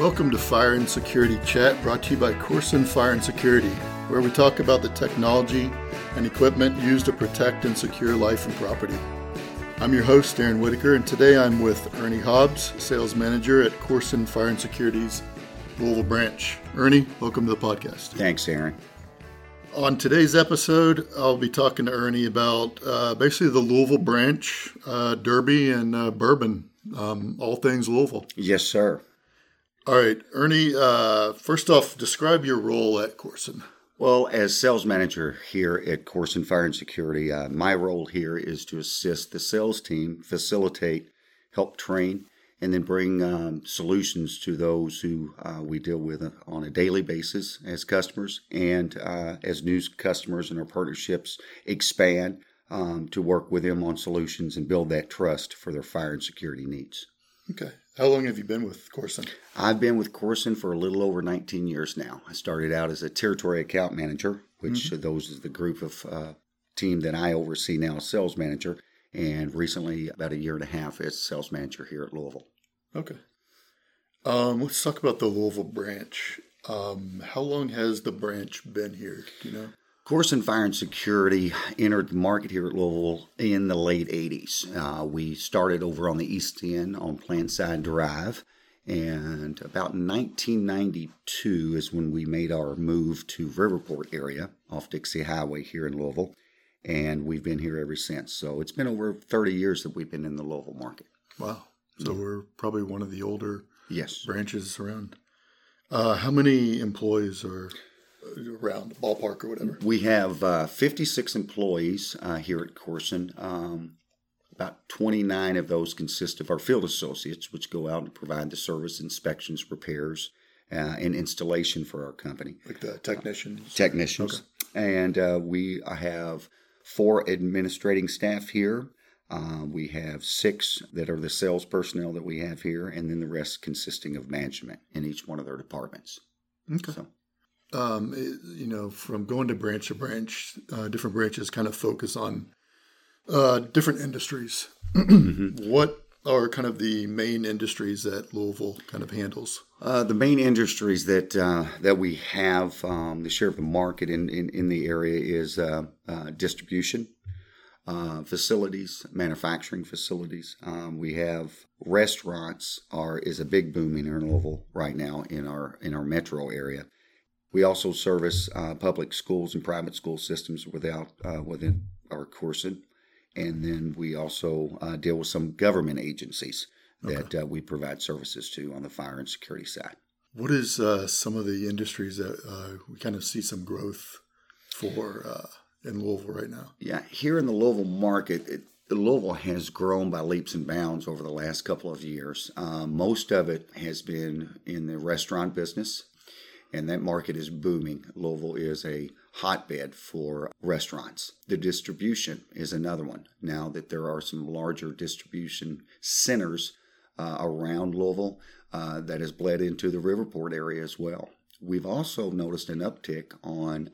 Welcome to Fire and Security Chat, brought to you by Koorsen Fire and Security, where we talk about the technology and equipment used to protect and secure life and property. I'm your host, Aaron Whitaker, and today I'm with Ernie Hobbs, Sales Manager at Koorsen Fire and Security's Louisville branch. Ernie, welcome to the podcast. Thanks, Aaron. On today's episode, I'll be talking to Ernie about uh, basically the Louisville branch, uh, Derby, and uh, Bourbon, um, all things Louisville. Yes, sir. All right, Ernie, uh, first off, describe your role at Koorsen. Well, as sales manager here at Koorsen Fire and Security, uh, my role here is to assist the sales team, facilitate, help train, and then bring um, solutions to those who uh, we deal with on a daily basis as customers and uh, as new customers and our partnerships expand um, to work with them on solutions and build that trust for their fire and security needs. Okay. How long have you been with Koorsen? I've been with Koorsen for a little over 19 years now. I started out as a territory account manager, which mm-hmm. those is the group of uh, team that I oversee now, sales manager, and recently about a year and a half as sales manager here at Louisville. Okay. Um, let's talk about the Louisville branch. Um, how long has the branch been here? Do you know? Koorsen Fire and Security entered the market here at Louisville in the late 80s. Uh, we started over on the East End on Plantside Drive, and about 1992 is when we made our move to Riverport area off Dixie Highway here in Louisville, and we've been here ever since. So it's been over 30 years that we've been in the Louisville market. Wow. So yeah. we're probably one of the older yes. branches around. Uh, how many employees are around the ballpark or whatever? We have uh, 56 employees uh, here at Koorsen. Um, about 29 of those consist of our field associates, which go out and provide the service, inspections, repairs, uh, and installation for our company. Like the technicians? technicians. Okay. And uh, we have four administrating staff here. Uh, we have six that are the sales personnel that we have here, and then the rest consisting of management in each one of their departments. Okay. So, um, you know, from going to branch to branch, uh, different branches kind of focus on uh, different industries. mm-hmm. What are kind of the main industries that Louisville kind of handles? Uh, the main industries that uh, that we have um, the share of the market in, in, in the area is uh, uh, distribution. facilities, manufacturing facilities. Um, we have restaurants are is a big boom in Louisville right now in our in our metro area. We also service uh, public schools and private school systems without uh, within our Koorsen, and then we also uh, deal with some government agencies that okay. Uh, we provide services to on the fire and security side. What is uh, some of the industries that uh, we kind of see some growth for in Louisville right now? Yeah, here in the Louisville market, it, Louisville has grown by leaps and bounds over the last couple of years. most of it has been in the restaurant business and that market is booming. Louisville is a hotbed for restaurants. The distribution is another one. Now that there are some larger distribution centers uh, around Louisville, uh, that has bled into the Riverport area as well. We've also noticed an uptick on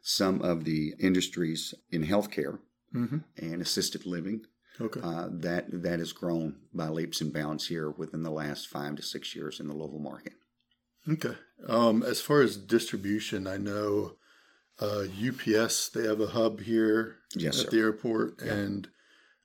some of the industries in healthcare mm-hmm. and assisted living. Okay. Uh, that that has grown by leaps and bounds here within the last five to six years in the Louisville market. Okay. Um, as far as distribution, I know uh, UPS they have a hub here yes, at sir. the airport, yeah. and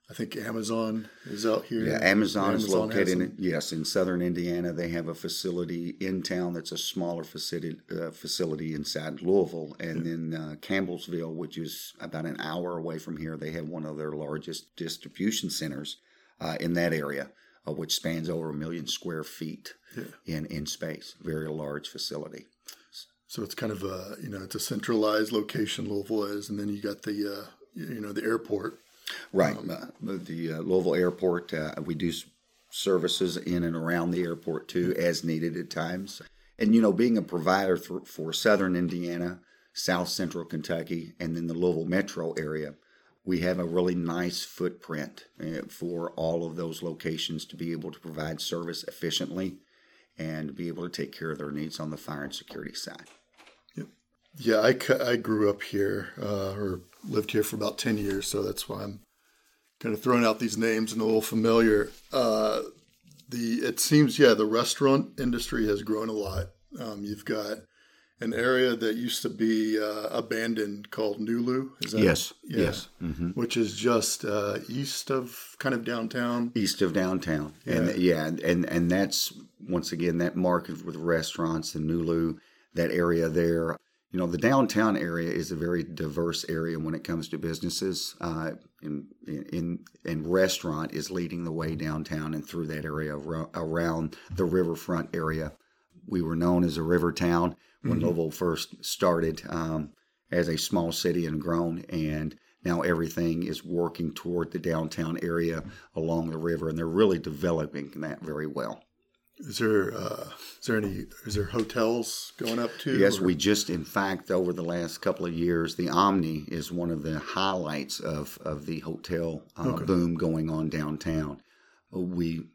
I think Amazon is out here. Yeah, Amazon, Amazon is located in yes in southern Indiana. They have a facility in town that's a smaller facility uh, facility inside Louisville, and then uh, Campbellsville, which is about an hour away from here, they have one of their largest distribution centers uh, in that area uh, which spans over a million square feet yeah. in, in space. Very large facility. So it's kind of a you know it's a centralized location Louisville is, and then you got the uh, you know the airport. Right, um, uh, the uh, Louisville airport. Uh, we do services in and around the airport too, as needed at times. And you know, being a provider for, for Southern Indiana, South Central Kentucky, and then the Louisville metro area, we have a really nice footprint uh, for all of those locations to be able to provide service efficiently and be able to take care of their needs on the fire and security side. Yep. Yeah, I, I grew up here uh, or lived here for about 10 years, so that's why I'm kind of throwing out these names and a little familiar. Uh, the it seems yeah the restaurant industry has grown a lot. Um, you've got an area that used to be uh, abandoned called Nulu. Is that, yes, yeah, yes, mm-hmm. which is just uh, east of kind of downtown. East of downtown, yeah. and yeah, and and that's once again that market with restaurants and Nulu, that area there. You know, the downtown area is a very diverse area when it comes to businesses. Uh, in, in, in restaurant is leading the way downtown and through that area around the riverfront area. We were known as a river town when mm-hmm. Louisville first started um, as a small city and grown, and now everything is working toward the downtown area along the river, and they're really developing that very well. Is there uh, is there any is there hotels going up too? Yes, or? we just in fact over the last couple of years, the Omni is one of the highlights of of the hotel uh, okay. boom going on downtown. We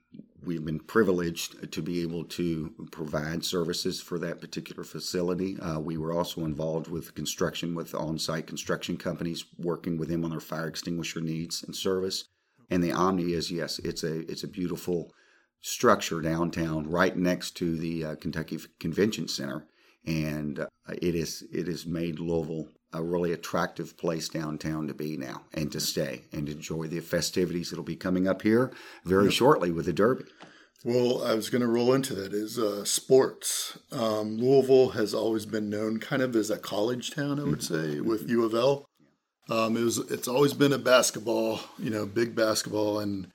we've been privileged to be able to provide services for that particular facility. Uh, we were also involved with construction with on-site construction companies, working with them on their fire extinguisher needs and service. And the Omni is yes, it's a it's a beautiful structure downtown, right next to the uh, Kentucky Convention Center, and uh, it is it has made Louisville a really attractive place downtown to be now and to stay and enjoy the festivities that'll be coming up here very yep. shortly with the Derby. Well, I was going to roll into that is uh, sports. Um, Louisville has always been known kind of as a college town, I would mm-hmm. say, with U of L. Um, it was it's always been a basketball, you know, big basketball, and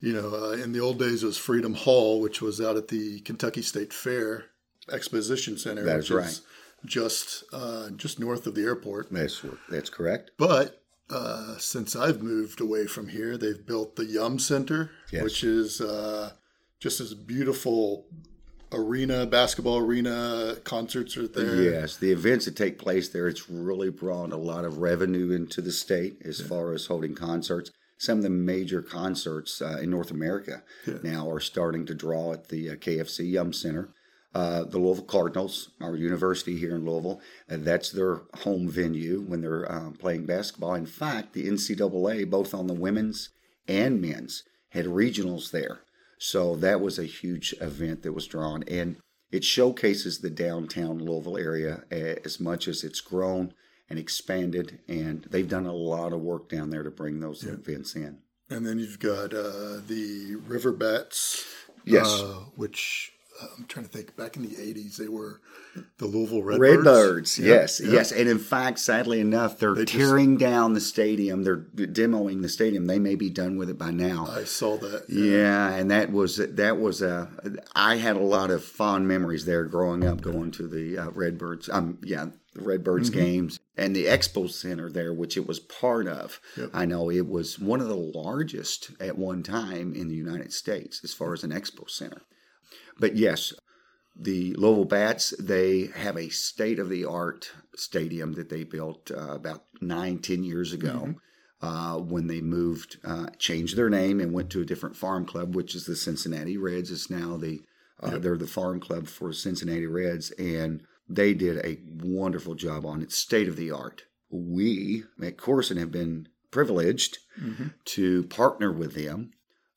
you know, uh, in the old days it was Freedom Hall, which was out at the Kentucky State Fair Exposition Center. That's right. Is, just uh, just north of the airport. That's that's correct. But uh, since I've moved away from here, they've built the Yum Center, yes. which is uh, just this beautiful arena, basketball arena. Concerts are there. Yes, the events that take place there, it's really brought a lot of revenue into the state as yeah. far as holding concerts. Some of the major concerts uh, in North America yeah. now are starting to draw at the uh, KFC Yum Center. Uh, the Louisville Cardinals, our university here in Louisville, and that's their home venue when they're um, playing basketball. In fact, the NCAA, both on the women's and men's, had regionals there. So that was a huge event that was drawn. And it showcases the downtown Louisville area as much as it's grown and expanded. And they've done a lot of work down there to bring those yeah. events in. And then you've got uh, the River Bats, yes, uh, which I'm trying to think. Back in the '80s, they were the Louisville Redbirds. Redbirds, yes, yes. And in fact, sadly enough, they're they tearing just, down the stadium. They're demoing the stadium. They may be done with it by now. I saw that. Yeah, yeah and that was that was a. I had a lot of fond memories there growing up, going to the uh, Redbirds. Um, yeah, the Redbirds mm-hmm. games and the Expo Center there, which it was part of. Yep. I know it was one of the largest at one time in the United States as far as an Expo Center. But yes, the Louisville Bats, they have a state of the art stadium that they built uh, about nine, ten years ago. Mm-hmm. Uh, when they moved, uh, changed their name and went to a different farm club, which is the Cincinnati Reds. It's now the uh, yep. they're the farm club for Cincinnati Reds, and they did a wonderful job on it, state of the art. We at Koorsen have been privileged mm-hmm. to partner with them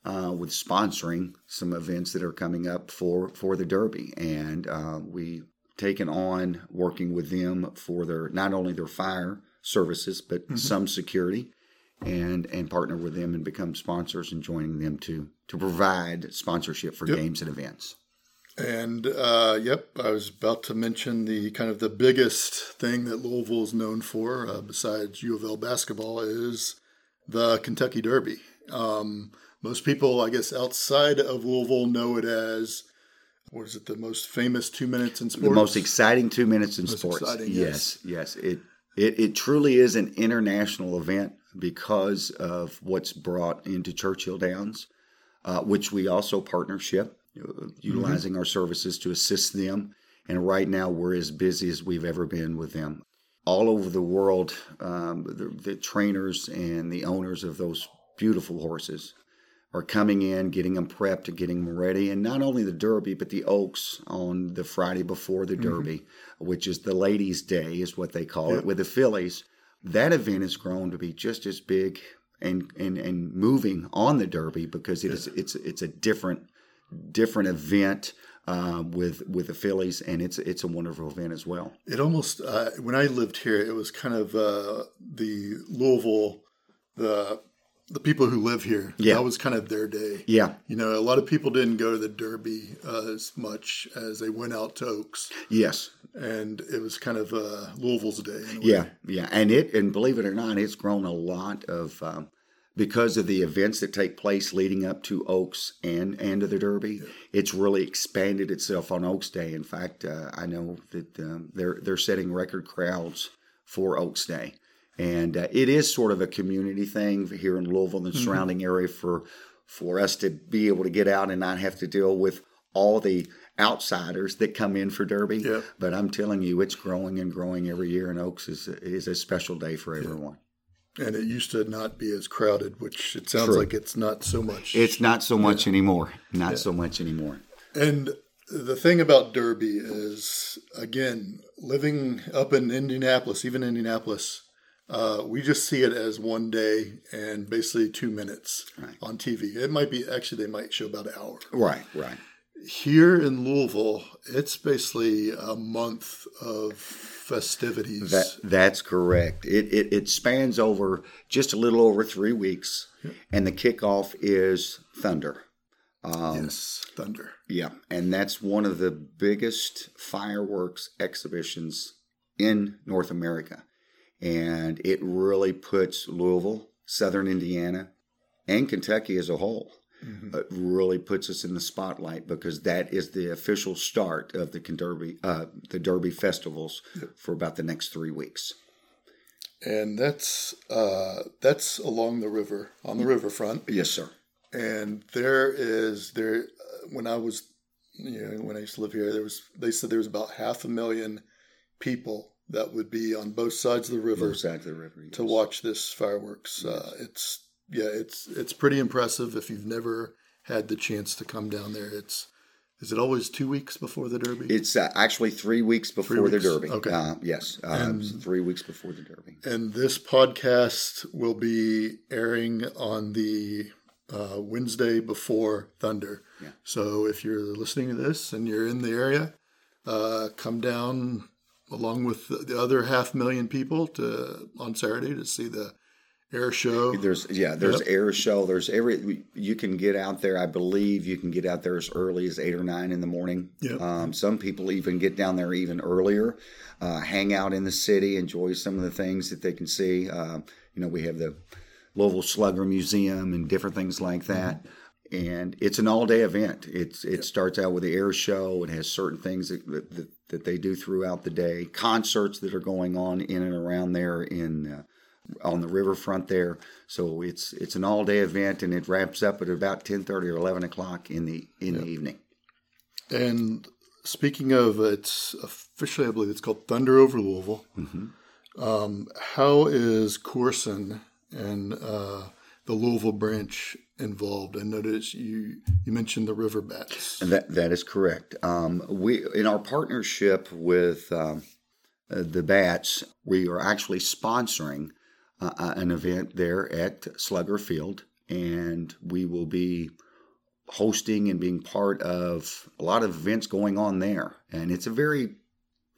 uh, with sponsoring some events that are coming up for for the Derby, and uh, we taken on working with them for their not only their fire services but mm-hmm. some security, and and partner with them and become sponsors and joining them to to provide sponsorship for yep. games and events. And uh, yep, I was about to mention the kind of the biggest thing that Louisville is known for, uh, besides U of L basketball, is the Kentucky Derby. Um, most people, I guess, outside of Louisville know it as what is it? The most famous two minutes in sports. The most exciting two minutes in most sports. Exciting, yes, yes. It, it it truly is an international event because of what's brought into Churchill Downs, uh, which we also partnership, uh, utilizing mm-hmm. our services to assist them. And right now, we're as busy as we've ever been with them. All over the world, um, the, the trainers and the owners of those beautiful horses are coming in, getting them prepped, getting them ready. And not only the Derby, but the Oaks on the Friday before the mm-hmm. Derby, mm-hmm. which is the Ladies' Day, is what they call yep. it, with the fillies. That event has grown to be just as big and, and, and moving on the Derby because it yeah. is, it's, it's a different different event uh, with with the fillies, and it's it's a wonderful event as well. It almost uh, when I lived here, it was kind of uh, the Louisville, the the people who live here. Yeah. that was kind of their day. Yeah, You know, a lot of people didn't go to the Derby uh, as much as they went out to Oaks, yes, and it was kind of uh, Louisville's day. in a way. yeah, yeah, and it and believe it or not, it's grown a lot of. Um, because of the events that take place leading up to Oaks and and to the Derby, it's really expanded itself on Oaks Day. In fact, uh, I know that um, they're they're setting record crowds for Oaks Day, and uh, it is sort of a community thing here in Louisville and the surrounding area for for us to be able to get out and not have to deal with all the outsiders that come in for Derby. Yep. But I'm telling you, it's growing and growing every year, and Oaks is is a special day for everyone. and it used to not be as crowded, which it sounds True. like it's not so much. It's not so much anymore. Not so much anymore. And the thing about Derby is, again, living up in Indianapolis, even Indianapolis, uh, we just see it as one day and basically two minutes Right. on TV. It might be actually they might show about an hour. Right, right. Here in Louisville, it's basically a month of festivities. That that's correct. It, it it spans over just a little over three weeks, and the kickoff is Thunder. Um, yes, thunder. Yeah, and that's one of the biggest fireworks exhibitions in North America, and it really puts Louisville, Southern Indiana, and Kentucky as a whole. It really puts us in the spotlight because that is the official start of the Derby, uh, the Derby festivals for about the next three weeks. And that's uh, that's along the river on the riverfront. Yes, sir. and there is there uh, when I was you know when I used to live here there was they said there was about half a million people that would be on both sides of the river Both sides of the river. to watch this fireworks. Uh, it's yeah, it's it's pretty impressive if you've never had the chance to come down there. It's is it always two weeks before the Derby? It's uh, actually three weeks before the weeks? Derby. Okay. Uh, yes, uh, And- three weeks before the Derby. and this podcast will be airing on the uh, Wednesday before Thunder. Yeah. So if you're listening to this and you're in the area, uh, come down along with the, the other half million people to on Saturday to see the air show. There's yeah, there's air show. There's every you can get out there. I believe you can get out there as early as eight or nine in the morning. Yep. Um, some people even get down there even earlier, uh, hang out in the city, enjoy some of the things that they can see. Uh, you know, we have the Louisville Slugger Museum and different things like that. And it's an all-day event. It's it starts out with the air show. It has certain things that, that, that they do throughout the day, concerts that are going on in and around there in uh, on the riverfront there. So it's it's an all day event, and it wraps up at about ten thirty or eleven o'clock in the in the evening. And speaking of, it's officially, I believe it's called Thunder over Louisville. Um, how is Koorsen and uh, the Louisville branch involved? I noticed you you mentioned the River Bats. That that is correct. Um, we in our partnership with um, uh, the Bats, we are actually sponsoring uh, uh, an event there at Slugger Field, and we will be hosting and being part of a lot of events going on there. And it's a very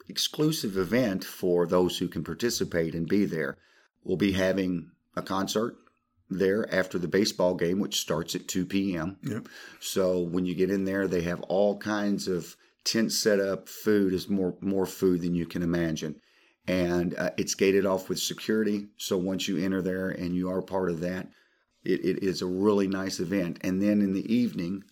exclusive event for those who can participate and be there. We'll be having a concert there after the baseball game, which starts at 2 p.m. Yep. So when you get in there, they have all kinds of tent set up. Food is more more food than you can imagine, and uh, it's gated off with security. So once you enter there and you are part of that, it, it is a really nice event. And then in the evening,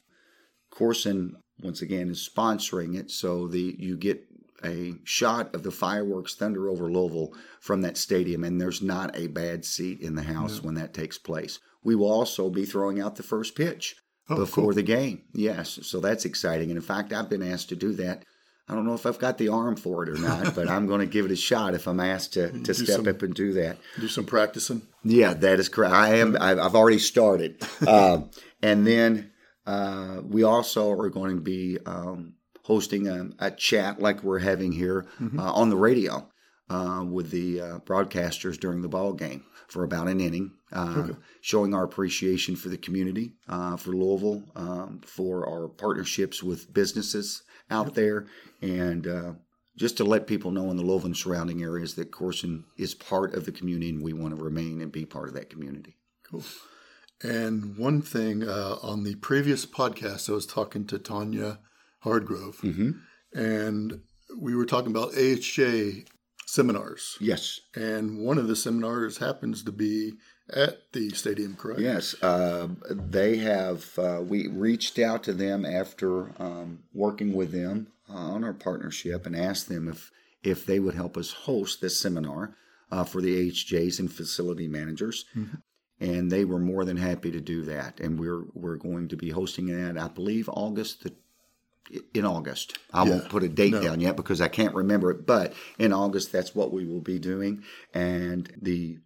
Koorsen once again is sponsoring it, so the you get a shot of the fireworks thunder over Louisville from that stadium, and there's not a bad seat in the house when that takes place. We will also be throwing out the first pitch Oh, before cool. the game. Yes, so that's exciting. And in fact, I've been asked to do that. I don't know if I've got the arm for it or not, but I'm going to give it a shot if I'm asked to, to step some- up and do that. Do some practicing. Yeah, that is correct. I am. I've, I've already started, uh, and then uh, we also are going to be um, hosting a, a chat like we're having here uh, on the radio uh, with the uh, broadcasters during the ball game for about an inning, uh, okay. showing our appreciation for the community, uh, for Louisville, um, for our partnerships with businesses out yep. there, and uh, just to let people know in the Louisville and surrounding areas that Koorsen is part of the community and we want to remain and be part of that community. Cool. And one thing uh, on the previous podcast, I was talking to Tanya Hardgrove, mm-hmm. and we were talking about AHJ seminars. Yes. And one of the seminars happens to be at the stadium, correct? Yes. Uh, they have, uh, we reached out to them after um, working with them uh, on our partnership and asked them if, if they would help us host this seminar uh, for the AHJs and facility managers. Mm-hmm. And they were more than happy to do that. And we're, we're going to be hosting that, I believe, August the in August. I yeah. won't put a date no. down yet because I can't remember it, but in August, that's what we will be doing. And the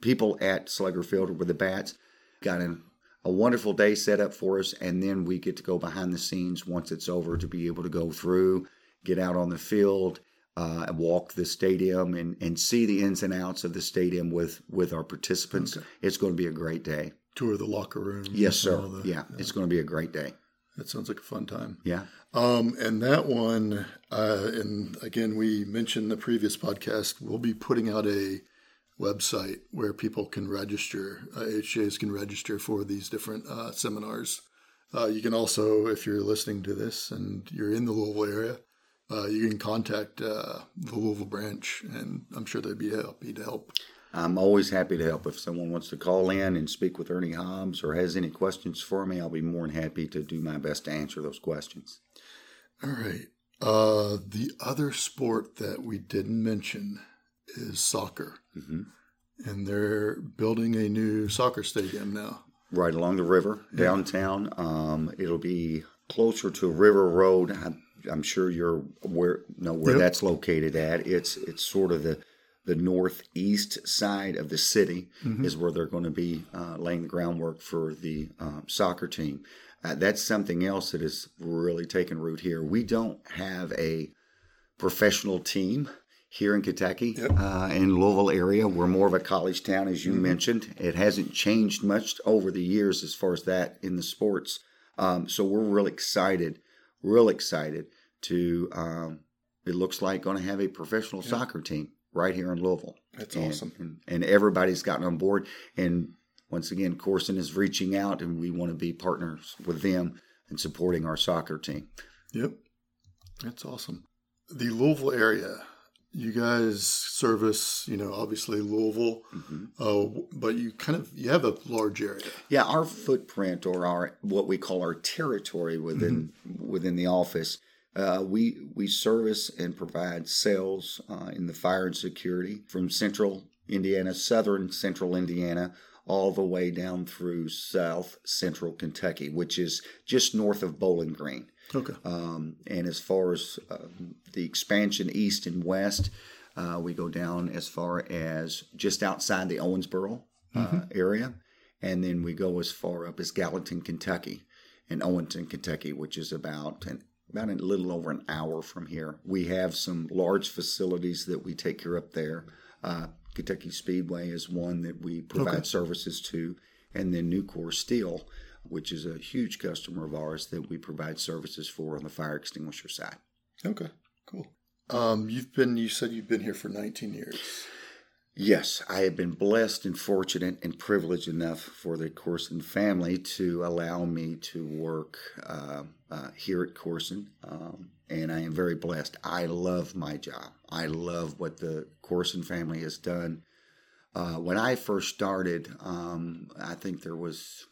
people at Slugger Field with the bats got an, a wonderful day set up for us. And then we get to go behind the scenes once it's over to be able to go through, get out on the field, uh, walk the stadium, and, and see the ins and outs of the stadium with, with our participants. Okay. It's going to be a great day. Tour the locker room. Yes, sir. The, yeah, yeah, it's going to be a great day. That sounds like a fun time. Yeah. Um, and that one, uh, and again, we mentioned the previous podcast, we'll be putting out a website where people can register, uh, HJs can register for these different uh, seminars. Uh, you can also, if you're listening to this and you're in the Louisville area, uh, you can contact uh, the Louisville branch, and I'm sure they'd be happy to help. I'm always happy to help. If someone wants to call in and speak with Ernie Hobbs or has any questions for me, I'll be more than happy to do my best to answer those questions. All right. Uh, the other sport that we didn't mention is soccer. Mm-hmm. And they're building a new soccer stadium now. Right along the river downtown. Yeah. Um, it'll be closer to River Road. I'm, I'm sure you're aware know where yep. that's located at. It's it's sort of the the northeast side of the city mm-hmm. is where they're going to be uh, laying the groundwork for the um, soccer team. Uh, that's something else that has really taken root here. We don't have a professional team here in Kentucky, yep. uh, in Louisville area. We're more of a college town, as you mm-hmm. mentioned. It hasn't changed much over the years as far as that in the sports. Um, so we're real excited, real excited to. Um, it looks like going to have a professional yep. soccer team right here in Louisville. That's and, awesome. And, and, everybody's gotten on board. And once again, Koorsen is reaching out, and we want to be partners with them and supporting our soccer team. Yep, that's awesome. The Louisville area, you guys service, you know, obviously Louisville, mm-hmm. uh, but you kind of you have a large area. Yeah, our footprint or our what we call our territory within mm-hmm. within the office uh, we we service and provide sales uh, in the fire and security from central Indiana, southern central Indiana, all the way down through south central Kentucky, which is just north of Bowling Green. Okay. Um, and as far as uh, the expansion east and west, uh, we go down as far as just outside the Owensboro uh, mm-hmm. area, and then we go as far up as Gallatin, Kentucky, and Owenton, Kentucky, which is about an about a little over an hour from here. We have some large facilities that we take care of there. Uh, Kentucky Speedway is one that we provide okay. services to, and then Nucor Steel, which is a huge customer of ours that we provide services for on the fire extinguisher side. Okay, cool. Um, you've been you said you've been here for 19 years. Yes, I have been blessed and fortunate and privileged enough for the Koorsen family to allow me to work uh, uh, here at Koorsen, um, and I am very blessed. I love my job. I love what the Koorsen family has done. Uh, when I first started, um, I think there was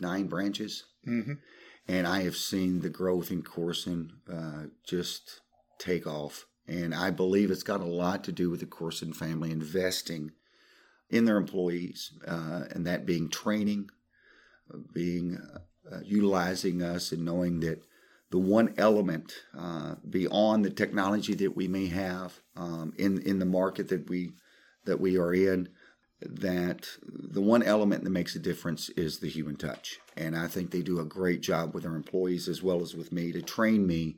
nine branches, mm-hmm. and I have seen the growth in Koorsen uh, just take off. And I believe it's got a lot to do with the Koorsen family investing in their employees, uh, and that being training, being uh, utilizing us, and knowing that the one element uh, beyond the technology that we may have um, in in the market that we that we are in, that the one element that makes a difference is the human touch, and I think they do a great job with their employees as well as with me to train me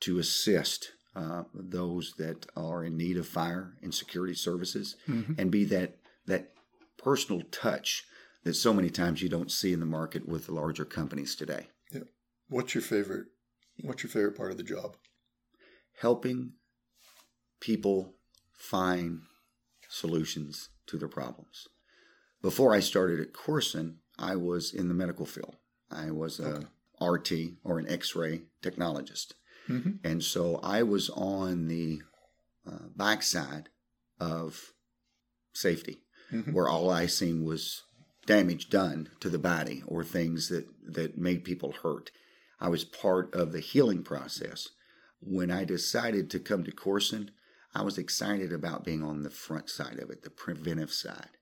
to assist uh, those that are in need of fire and security services, and be that that personal touch that so many times you don't see in the market with the larger companies today. Yeah. What's your favorite? What's your favorite part of the job? Helping people find solutions to their problems. Before I started at Koorsen, I was in the medical field. I was a RT or an X-ray technologist, Mhm. and so I was on the uh, backside of safety, Mhm. where all I seen was damage done to the body or things that that made people hurt. I was part of the healing process. When I decided to come to Koorsen, I was excited about being on the front side of it, the preventive side,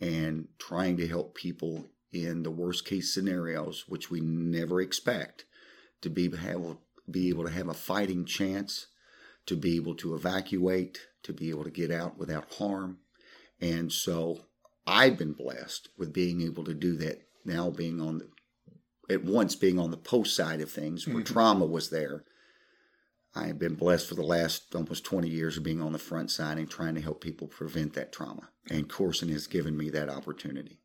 and trying to help people in the worst case scenarios, which we never expect, to be have be able to have a fighting chance, to be able to evacuate, to be able to get out without harm. And so I've been blessed with being able to do that now being on the at once being on the post side of things where mm-hmm. trauma was there. I have been blessed for the last almost 20 years of being on the front side and trying to help people prevent that trauma. And Koorsen has given me that opportunity.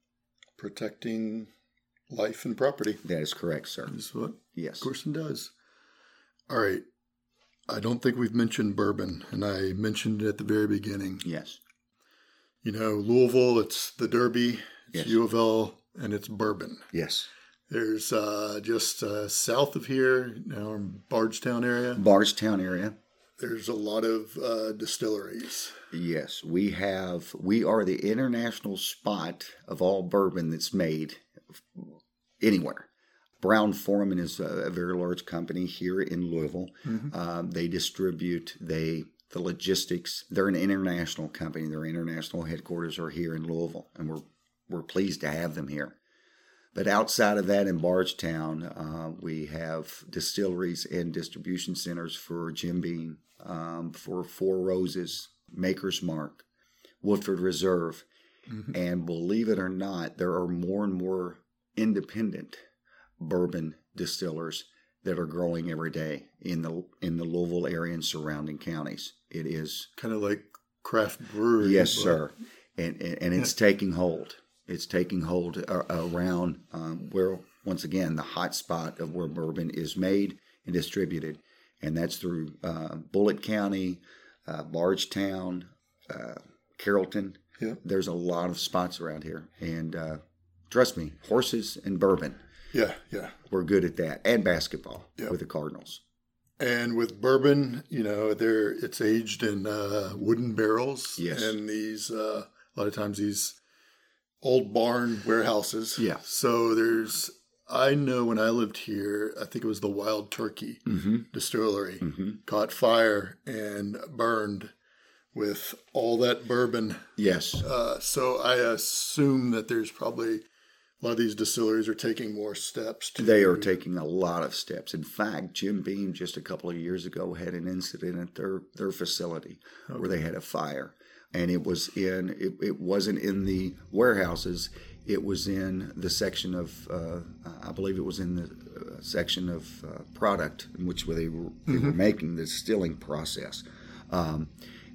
Protecting life and property That is correct, sir. is what Yes. Koorsen does. All right. I don't think we've mentioned bourbon, and I mentioned it at the very beginning. Yes. You know, Louisville, it's the Derby, it's Yes. U of L, and it's bourbon. Yes. There's uh, just uh, south of here, you know, in Bardstown area, Bardstown area. there's a lot of uh, distilleries. Yes, we have. We are the international spot of all bourbon that's made anywhere. Brown-Forman is a, very large company here in Louisville. Um, they distribute they the logistics. They're an international company. Their international headquarters are here in Louisville, and we're we're pleased to have them here. But outside of that, in Bardstown, uh, we have distilleries and distribution centers for Jim Beam, um, for Four Roses, Maker's Mark, Woodford Reserve, and believe it or not, there are more and more independent bourbon distillers that are growing every day in the in the Louisville area and surrounding counties. It is Kind of like craft brewery. Yes, sir. And, and, and it's taking hold. It's taking hold around um, where, once again, the hot spot of where bourbon is made and distributed. And that's through uh, Bullitt County, uh, Bardstown, uh, Carrollton. Yeah. There's a lot of spots around here. And uh, trust me, horses and bourbon, Yeah, yeah. we're good at that. And basketball Yeah. with the Cardinals. And with bourbon, you know, there it's aged in uh, wooden barrels. Yes. And these, uh, a lot of times, these old barn warehouses. Yeah. So there's, I know when I lived here, I think it was the Wild Turkey Mm-hmm. Distillery Mm-hmm. caught fire and burned with all that bourbon. Yes. Uh, so I assume that there's probably a lot of these distilleries are taking more steps. To, They are taking a lot of steps. In fact, Jim Beam just a couple of years ago had an incident at their their facility where they had a fire, and it was in it, it wasn't in the warehouses. It was in the section of uh, I believe it was in the uh, section of uh, product in which they were they were making the distilling process. Um,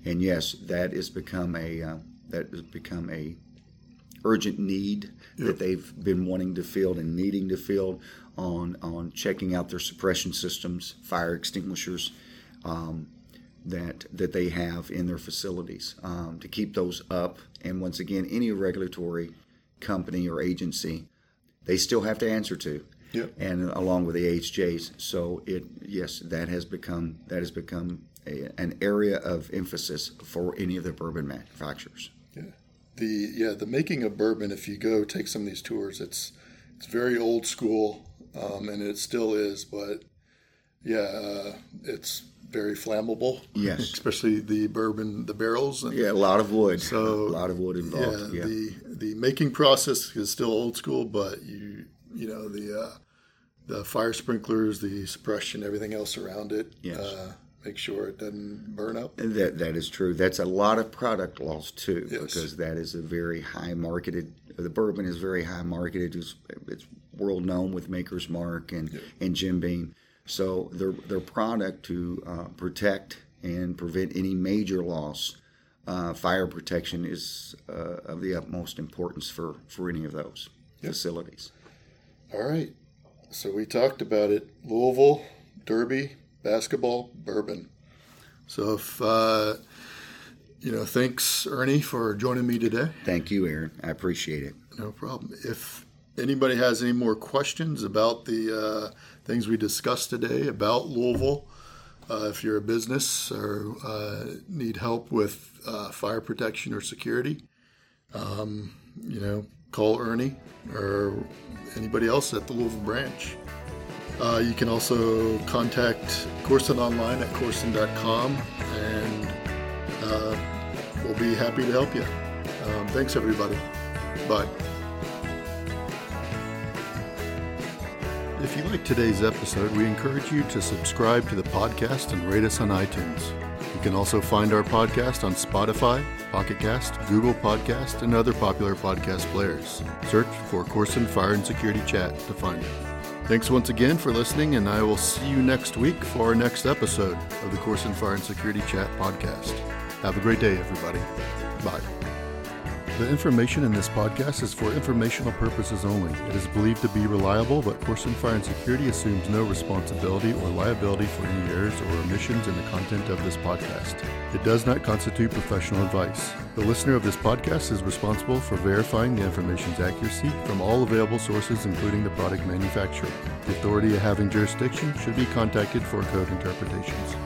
and yes, that has become a uh, that has become a urgent need that they've been wanting to field and needing to field on on checking out their suppression systems, fire extinguishers um, that that they have in their facilities um, to keep those up. And once again, any regulatory company or agency, they still have to answer to. Yep. And along with the HJs, so it yes, that has become that has become a, an area of emphasis for any of the bourbon manufacturers. Yeah. The yeah, the making of bourbon. If you go take some of these tours, it's it's very old school, um, and it still is. But yeah, uh, it's very flammable. Yes. especially the bourbon, the barrels. And, Yeah, a lot of wood. So, a lot of wood yeah, involved. Yeah, the the making process is still old school, but you you know the uh, the fire sprinklers, the suppression, everything else around it. Yes. Uh, make sure it doesn't burn up. And that that is true. That's a lot of product loss too, Yes. because that is a very high marketed. The bourbon is very high marketed. It's, it's world known with Maker's Mark and and Jim Beam. So their their product to uh, protect and prevent any major loss, uh, fire protection is uh, of the utmost importance for, for any of those yep. facilities. All right. So we talked about it Louisville, Derby, basketball, bourbon. So if, uh, you know, thanks, Ernie, for joining me today. Thank you, Aaron. I appreciate it. No problem. If anybody has any more questions about the uh, things we discussed today about Louisville, uh, if you're a business or uh, need help with uh, fire protection or security, um, you know, call Ernie or anybody else at the Louisville branch. Uh, you can also contact Koorsen online at koorsen.com and uh, we'll be happy to help you. Um, thanks, everybody. Bye. If you like today's episode, we encourage you to subscribe to the podcast and rate us on iTunes. You can also find our podcast on Spotify, Pocket Cast, Google Podcast, and other popular podcast players. Search for Koorsen Fire and Security Chat to find it. Thanks once again for listening, and I will see you next week for our next episode of the Koorsen Fire and Security Chat podcast. Have a great day, everybody. Bye. The information in this podcast is for informational purposes only. It is believed to be reliable, but Koorsen Fire and Security assumes no responsibility or liability for any errors or omissions in the content of this podcast. It does not constitute professional advice. The listener of this podcast is responsible for verifying the information's accuracy from all available sources, including the product manufacturer. The authority having jurisdiction should be contacted for code interpretations.